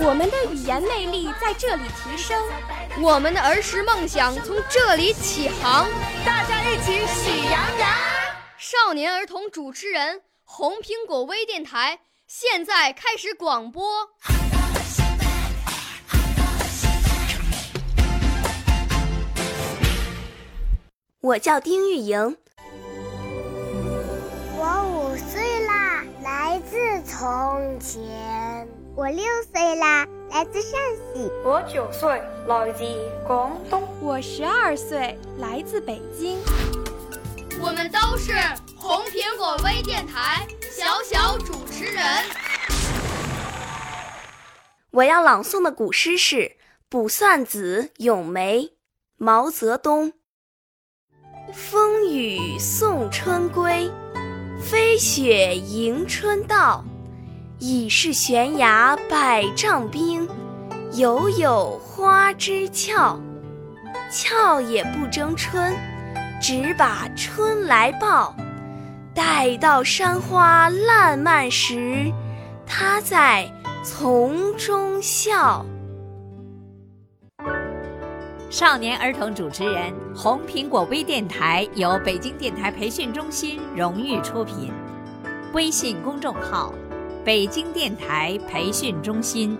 我们的语言魅力在这里提升，我们的儿时梦想从这里起航。大家一起喜羊羊。少年儿童主持人，红苹果微电台。现在开始广播。我叫丁玉莹，我五岁啦，来自从前。我六岁啦，来自陕西。我九岁，来自广东。我十二岁，来自北京。我们都是红苹果微电台小小主持人。我要朗诵的古诗是《卜算子·咏梅》，毛泽东。风雨送春归，飞雪迎春到。已是悬崖百丈冰，犹有花枝俏。俏也不争春。只把春来报，待到山花烂漫时，他在丛中笑。少年儿童主持人，红苹果微电台由北京电台培训中心荣誉出品，微信公众号：北京电台培训中心。